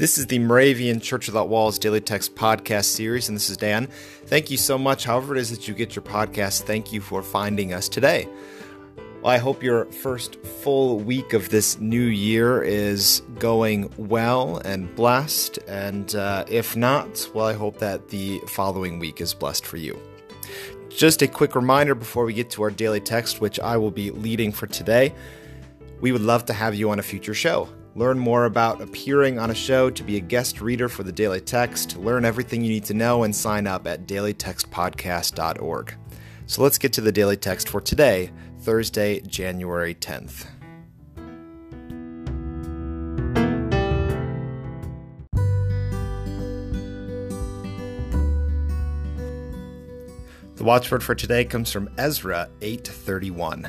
This is the Moravian Church Without Walls Daily Text podcast series, and this is Dan. Thank you so much, however, it is that you get your podcast. Thank you for finding us today. Well, I hope your first full week of this new year is going well and blessed. And uh, if not, well, I hope that the following week is blessed for you. Just a quick reminder before we get to our daily text, which I will be leading for today. We would love to have you on a future show. Learn more about appearing on a show to be a guest reader for the Daily Text, learn everything you need to know, and sign up at dailytextpodcast.org. So let's get to the Daily Text for today, Thursday, January 10th. The watchword for today comes from Ezra 8:31.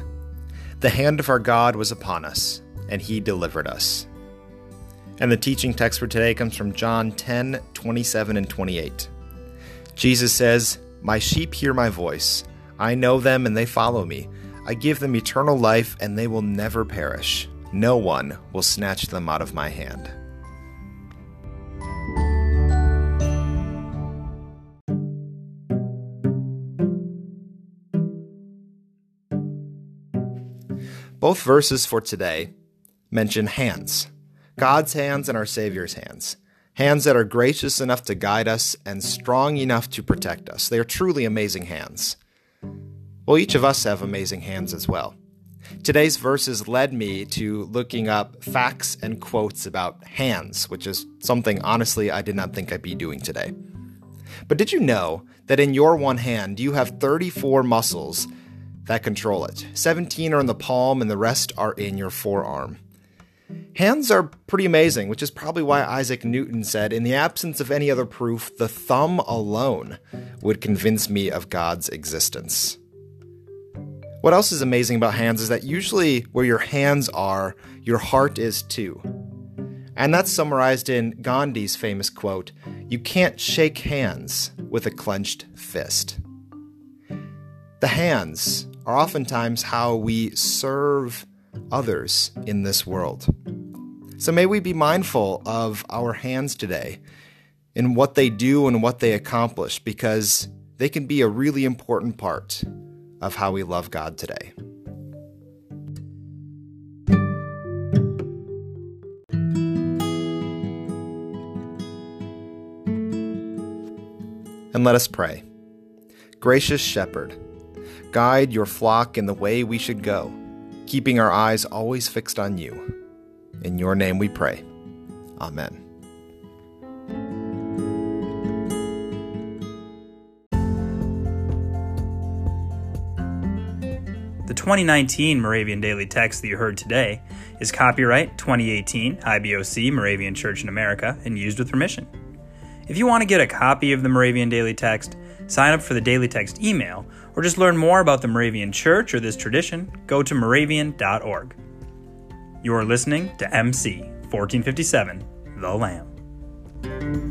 The hand of our God was upon us, and he delivered us. And the teaching text for today comes from John 10 27 and 28. Jesus says, My sheep hear my voice. I know them and they follow me. I give them eternal life and they will never perish. No one will snatch them out of my hand. Both verses for today mention hands. God's hands and our Savior's hands. Hands that are gracious enough to guide us and strong enough to protect us. They are truly amazing hands. Well, each of us have amazing hands as well. Today's verses led me to looking up facts and quotes about hands, which is something honestly I did not think I'd be doing today. But did you know that in your one hand you have 34 muscles that control it? 17 are in the palm and the rest are in your forearm. Hands are pretty amazing, which is probably why Isaac Newton said, In the absence of any other proof, the thumb alone would convince me of God's existence. What else is amazing about hands is that usually where your hands are, your heart is too. And that's summarized in Gandhi's famous quote You can't shake hands with a clenched fist. The hands are oftentimes how we serve others in this world. So may we be mindful of our hands today in what they do and what they accomplish because they can be a really important part of how we love God today. And let us pray. Gracious Shepherd, guide your flock in the way we should go keeping our eyes always fixed on you. In your name we pray. Amen. The 2019 Moravian Daily Text that you heard today is copyright 2018 IBOC Moravian Church in America and used with permission. If you want to get a copy of the Moravian Daily Text, sign up for the Daily Text email, or just learn more about the Moravian Church or this tradition, go to moravian.org. You are listening to MC 1457, The Lamb.